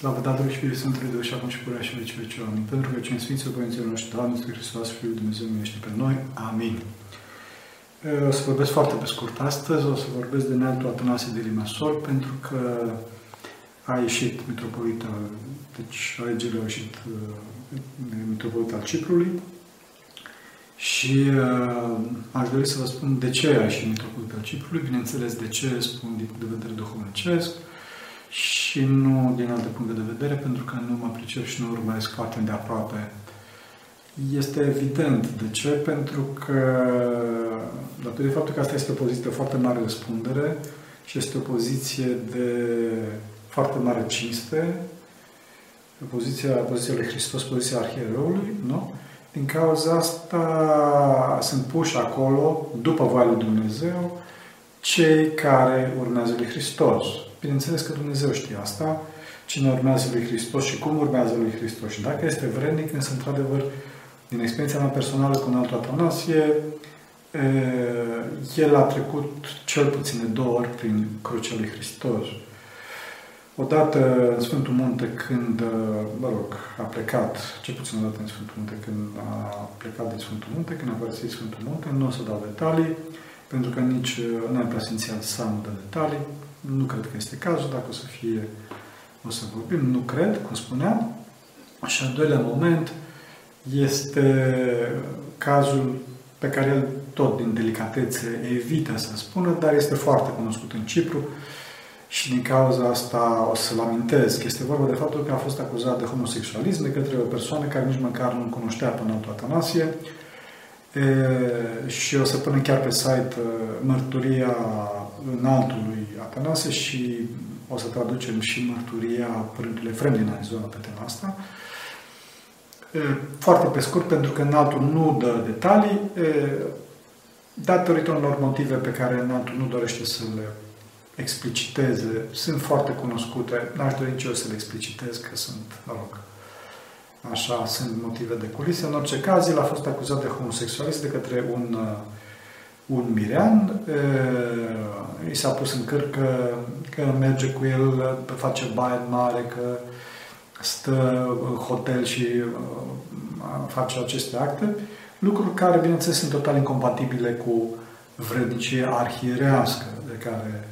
Slavă Tatălui și Fiului Sfântului Dumnezeu și acum și purea și veci veci Amin. Pentru că cine Sfinților Părinților noștri, Doamne, Sfântul Hristos, Fiul Dumnezeu, miluiește pe noi. Amin. O să vorbesc foarte pe scurt astăzi, o să vorbesc de Nealtul Atanasie de Limasol, pentru că a ieșit mitropolita, deci regele a ieșit mitropolit al Ciprului și uh, aș dori să vă spun de ce a ieșit mitropolit al Ciprului, bineînțeles de ce spun din punct de vedere duhovnicesc, și nu din alte puncte de vedere, pentru că nu mă pricep și nu urmăresc foarte de aproape. Este evident. De ce? Pentru că, datorită faptul că asta este o poziție de foarte mare răspundere și este o poziție de foarte mare cinste, poziția, poziția lui Hristos, poziția arhiereului, nu? Din cauza asta sunt puși acolo, după voia lui Dumnezeu, cei care urmează lui Hristos. Bineînțeles că Dumnezeu știe asta, cine urmează lui Hristos și cum urmează lui Hristos. Și dacă este vrednic, însă, într-adevăr, din experiența mea personală cu un alt Atanasie, el a trecut cel puțin de două ori prin crucea lui Hristos. Odată în Sfântul Munte când, mă rog, a plecat, ce puțin odată în Sfântul Munte, când a plecat din Sfântul Munte, când a părăsit Sfântul Munte, nu o să dau detalii, pentru că nici n-am presimțiat să am de detalii, nu cred că este cazul, dacă o să fie, o să vorbim, nu cred, cum spuneam. Și al doilea moment este cazul pe care el tot din delicatețe evită să spună, dar este foarte cunoscut în Cipru și din cauza asta o să-l amintesc. Este vorba de faptul că a fost acuzat de homosexualism de către o persoană care nici măcar nu cunoștea până altul Atanasie e, și o să punem chiar pe site mărturia înaltului Atanase și o să traducem și mărturia Părintele Efrem din Arizona pe tema asta. Foarte pe scurt, pentru că înaltul nu dă detalii, datorită unor motive pe care înaltul nu dorește să le expliciteze, sunt foarte cunoscute, n-aș dori nici eu să le explicitez, că sunt, mă rog, așa, sunt motive de culise. În orice caz, el a fost acuzat de homosexualism de către un uh, un mirean, i s-a pus în câr că, că merge cu el, face baie mare, că stă în hotel și face aceste acte, lucruri care, bineînțeles, sunt total incompatibile cu vrednicie arhierească de care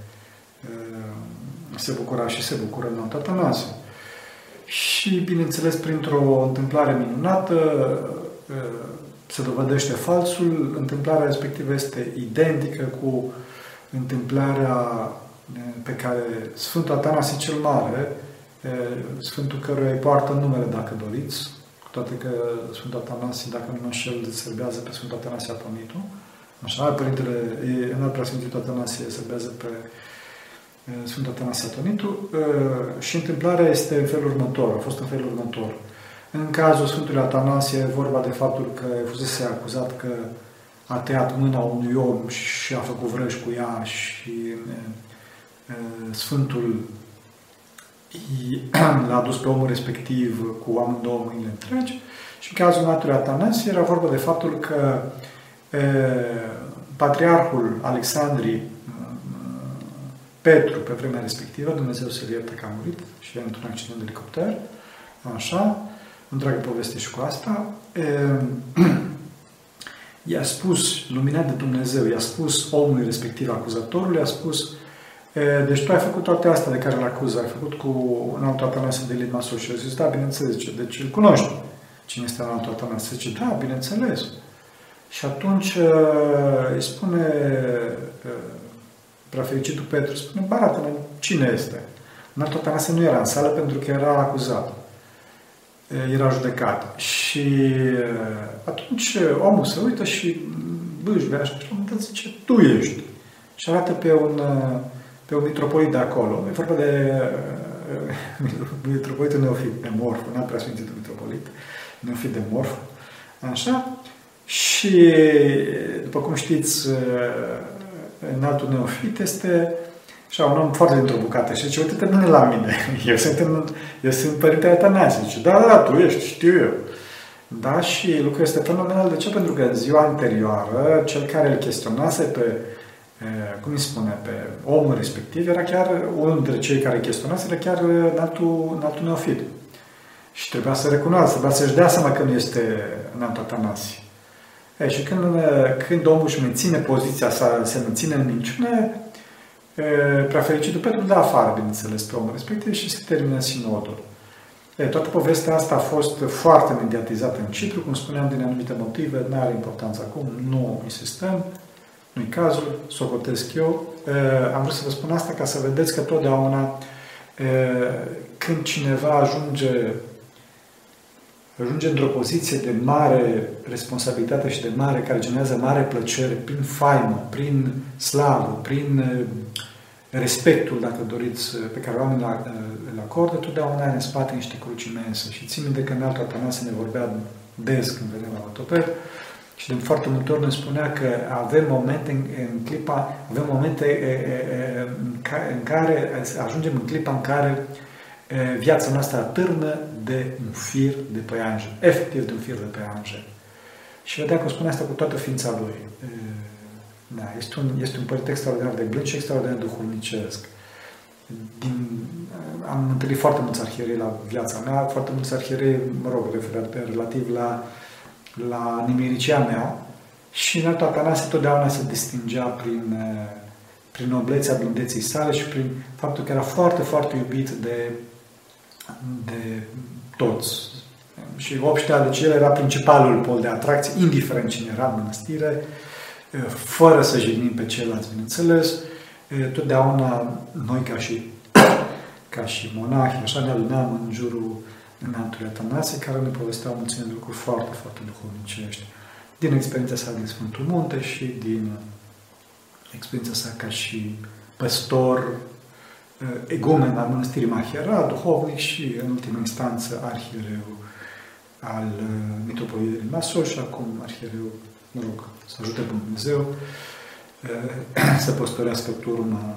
se bucura și se bucură în Atanasie. Și, bineînțeles, printr-o întâmplare minunată, se dovedește falsul, întâmplarea respectivă este identică cu întâmplarea pe care Sfântul Atanasie cel Mare, Sfântul căruia îi poartă numele, dacă doriți, cu toate că Sfântul Atanasie, dacă nu mă înșel, serbează pe Sfântul Atanasie Atonitu. Așa, Părintele, în al preasfințitul Atanasie serbează pe Sfântul Atanasie Atonitu și întâmplarea este în felul următor, a fost în felul următor. În cazul Sfântului Atanasie e vorba de faptul că fusese acuzat că a tăiat mâna unui om și a făcut vrăj cu ea și Sfântul l-a dus pe omul respectiv cu amândouă mâinile întregi. Și în cazul naturii Atanasie era vorba de faptul că e, patriarhul Alexandrii Petru, pe vremea respectivă, Dumnezeu să-l ierte că a murit și într-un accident de elicopter, așa, întreagă poveste și cu asta, i-a spus, luminat de Dumnezeu, i-a spus omului respectiv, acuzatorului, i-a spus, deci tu ai făcut toate astea de care îl acuză, ai făcut cu un alt Atanasie de Limasul și a zis, da, bineînțeles, zice, deci îl cunoști. Cine este un alt Atanasie? Zice, da, bineînțeles. Și atunci îi spune prefericitul Petru, spune, barată cine este? Un alt Atanasie nu era în sală pentru că era acuzat era judecat. Și atunci omul se uită și bâșbea și la un zice, tu ești. Și arată pe un, pe un mitropolit de acolo. E vorba de mitropolitul Neofit de Morf, n-am prea sfințitul mitropolit, Neofit de Morf. Așa. Și, după cum știți, în altul Neofit este și un om foarte dintr-o bucată și zice, uite-te bine la mine, eu sunt, în, eu sunt părintele Atanasie. Zice, da, da, tu ești, știu eu. Da, și lucrul este fenomenal. De ce? Pentru că în ziua anterioară, cel care îl chestionase pe cum îi spune, pe omul respectiv, era chiar unul dintre cei care chestionase, era chiar înaltul, înaltul neofit. Și trebuia să recunoască, trebuia să-și dea seama că nu este înaltul Atanasie. E, și când, când omul își menține poziția sa, se menține în minciune, prea fericitul Petru dă afară, bineînțeles, pe omul respectiv și se termină sinodul. E, toată povestea asta a fost foarte mediatizată în Cipru, cum spuneam, din anumite motive, nu are importanță acum, nu insistăm, nu-i cazul, socotesc eu. E, am vrut să vă spun asta ca să vedeți că totdeauna e, când cineva ajunge ajunge într-o poziție de mare responsabilitate și de mare, care generează mare plăcere prin faimă, prin slavă, prin respectul, dacă doriți, pe care oamenii îl acordă, totdeauna are în spate niște cruci imense. Și țin minte că în altă Atanase ne vorbea des când veneam la autoper și de foarte multe ori ne spunea că avem momente în, în clipa, avem momente e, e, în, care, în care ajungem în clipa în care e, viața noastră atârnă de un fir de păianjen, efectiv de un fir de păianjen. Și vedea că spune asta cu toată ființa lui. Da, este un, este un părinte extraordinar de blând și extraordinar de duhovnicesc. Din, am întâlnit foarte mulți arhierei la viața mea, foarte mulți arhierei, mă rog, referat relativ la, la nimericea mea și în altul Atanase totdeauna se distingea prin, prin noblețea blândeții sale și prin faptul că era foarte, foarte iubit de, de toți. Și obștea, deci el era principalul pol de atracție, indiferent cine era în mănăstire, fără să jignim pe ceilalți, bineînțeles, totdeauna noi ca și, ca și monahi, așa ne adunam în jurul înaltului Atanasie, care ne povesteau mulțime de lucruri foarte, foarte duhovnicești. Din experiența sa din Sfântul Munte și din experiența sa ca și păstor, egomen al Mănăstirii Mahera, duhovnic și, în ultimă instanță, arhiereu al Mitropoliei din Masol și acum arhiereu mă rog, să ajute pe Dumnezeu să păstorească turma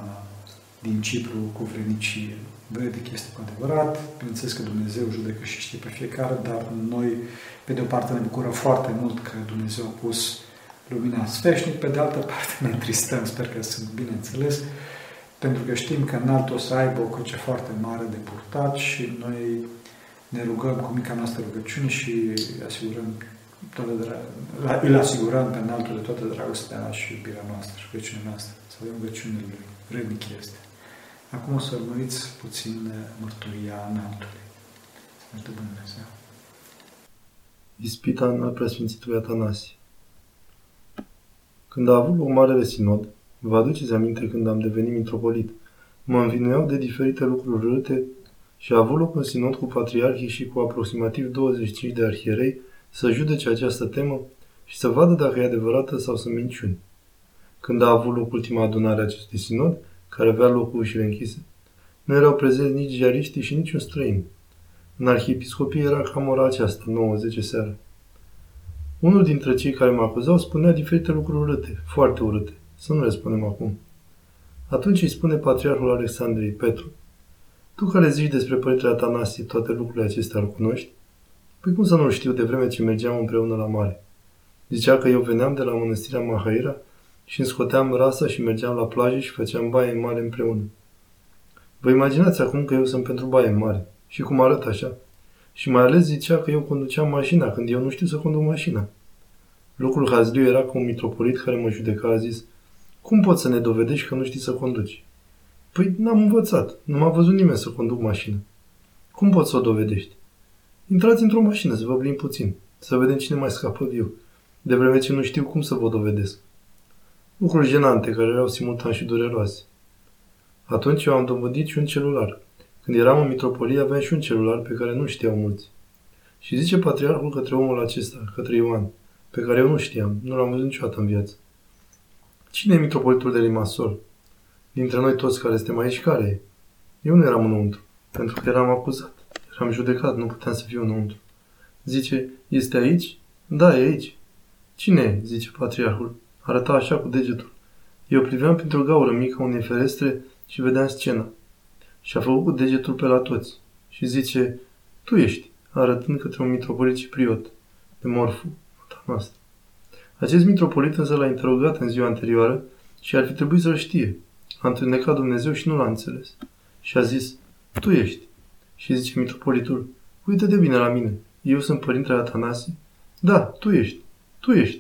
din Cipru cu vrenicie. Vredic este cu adevărat, bineînțeles că Dumnezeu judecă și știe pe fiecare, dar noi, pe de o parte, ne bucurăm foarte mult că Dumnezeu a pus lumina sfeșnic, pe de altă parte ne întristăm, sper că sunt bine înțeles, pentru că știm că înalt o să aibă o cruce foarte mare de purtat și noi ne rugăm cu mica noastră rugăciune și asigurăm toată dra- îl asigurăm pe înaltul de toată dragostea și iubirea noastră și rugăciunea noastră. Să avem rugăciunile Lui. Vrednic este. Acum o să urmăriți puțin mărturia înaltului. Să ne Dumnezeu. Ispita în preasfințitului Atanasie. Când a avut loc Marele Sinod, vă aduceți aminte când am devenit mitropolit, mă învinuiau de diferite lucruri râte și a avut loc un sinod cu patriarhii și cu aproximativ 25 de arhierei să judece această temă și să vadă dacă e adevărată sau sunt minciuni. Când a avut loc ultima adunare a acestui sinod, care avea loc cu ușile închise, nu erau prezenți nici ziariștii și nici un străin. În arhiepiscopie era cam ora aceasta, 9-10 seara. Unul dintre cei care mă acuzau spunea diferite lucruri urâte, foarte urâte, să nu le spunem acum. Atunci îi spune patriarhul Alexandriei, Petru, tu care zici despre părintele Atanasie toate lucrurile acestea îl cunoști? Păi cum să nu știu de vreme ce mergeam împreună la mare? Zicea că eu veneam de la mănăstirea Mahaira și îmi scoteam rasa și mergeam la plajă și făceam baie mare împreună. Vă imaginați acum că eu sunt pentru baie mare și cum arăt așa. Și mai ales zicea că eu conduceam mașina când eu nu știu să conduc mașina. Lucrul hazliu era cu un mitropolit care mă judeca a zis Cum poți să ne dovedești că nu știi să conduci? Păi n-am învățat, nu m-a văzut nimeni să conduc mașină. Cum poți să o dovedești? Intrați într-o mașină să vă blim puțin, să vedem cine mai scapă viu, de vreme ce nu știu cum să vă dovedesc. Lucruri jenante care erau simultan și dureroase. Atunci eu am dobândit și un celular. Când eram în mitropolie aveam și un celular pe care nu știau mulți. Și zice patriarhul către omul acesta, către Ioan, pe care eu nu știam, nu l-am văzut niciodată în viață. Cine e mitropolitul de Limasol? Dintre noi toți care suntem aici, care e? Eu nu eram înăuntru, pentru că eram acuzat. Am judecat, nu puteam să fiu înăuntru. Zice, este aici? Da, e aici. Cine e? zice patriarhul. Arăta așa cu degetul. Eu priveam printr-o gaură mică unei ferestre și vedeam scena. Și a făcut cu degetul pe la toți. Și zice, tu ești, arătând către un mitropolit cipriot, de morfu, noastră. Acest mitropolit însă l-a interogat în ziua anterioară Și ar fi trebuit să-l știe. A întunecat Dumnezeu și nu l-a înțeles. Și a zis, tu ești. Și zice mitropolitul, uite de bine la mine. Eu sunt părintele Atanasie? Da, tu ești. Tu ești.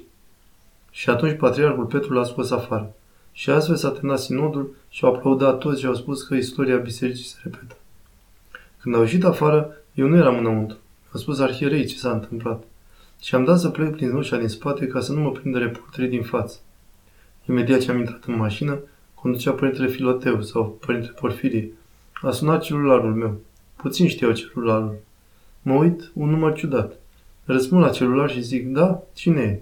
Și atunci patriarhul Petru l-a scos afară. Și astfel s-a terminat sinodul și au aplaudat toți și au spus că istoria bisericii se repetă. Când au ieșit afară, eu nu eram înăuntru. Am spus arhierei ce s-a întâmplat. Și am dat să plec prin ușa din spate ca să nu mă prindă reporterii din față. Imediat ce am intrat în mașină, conducea părintele Filoteu sau părintele Porfirie. A sunat celularul meu. Puțin știau celularul. Mă uit, un număr ciudat. Răspund la celular și zic, da, cine e?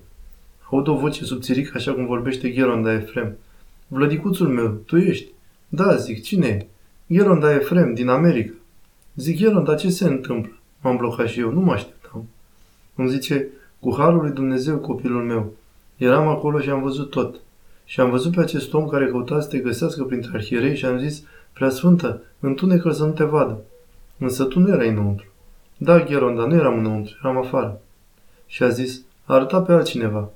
Aud o voce subțirică așa cum vorbește Gheronda Efrem. Vlădicuțul meu, tu ești? Da, zic, cine e? Gheronda Efrem, din America. Zic, Gheronda, ce se întâmplă? M-am blocat și eu, nu mă așteptam. Îmi zice, cu harul lui Dumnezeu, copilul meu. Eram acolo și am văzut tot. Și am văzut pe acest om care căuta să te găsească printre arhierei și am zis, Preasfântă, întunecă să nu te vadă. Însă tu nu erai înăuntru. Da, Gheronda, nu eram înăuntru, eram afară. Și a zis, arăta pe altcineva.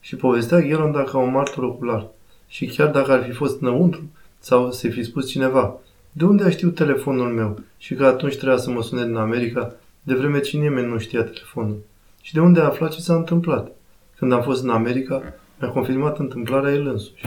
Și povestea Gheronda ca un martor ocular. Și chiar dacă ar fi fost înăuntru, sau să fi spus cineva, de unde a știut telefonul meu și că atunci trebuia să mă sune din America, de vreme ce nimeni nu știa telefonul. Și de unde a aflat ce s-a întâmplat. Când am fost în America, mi-a confirmat întâmplarea el însuși.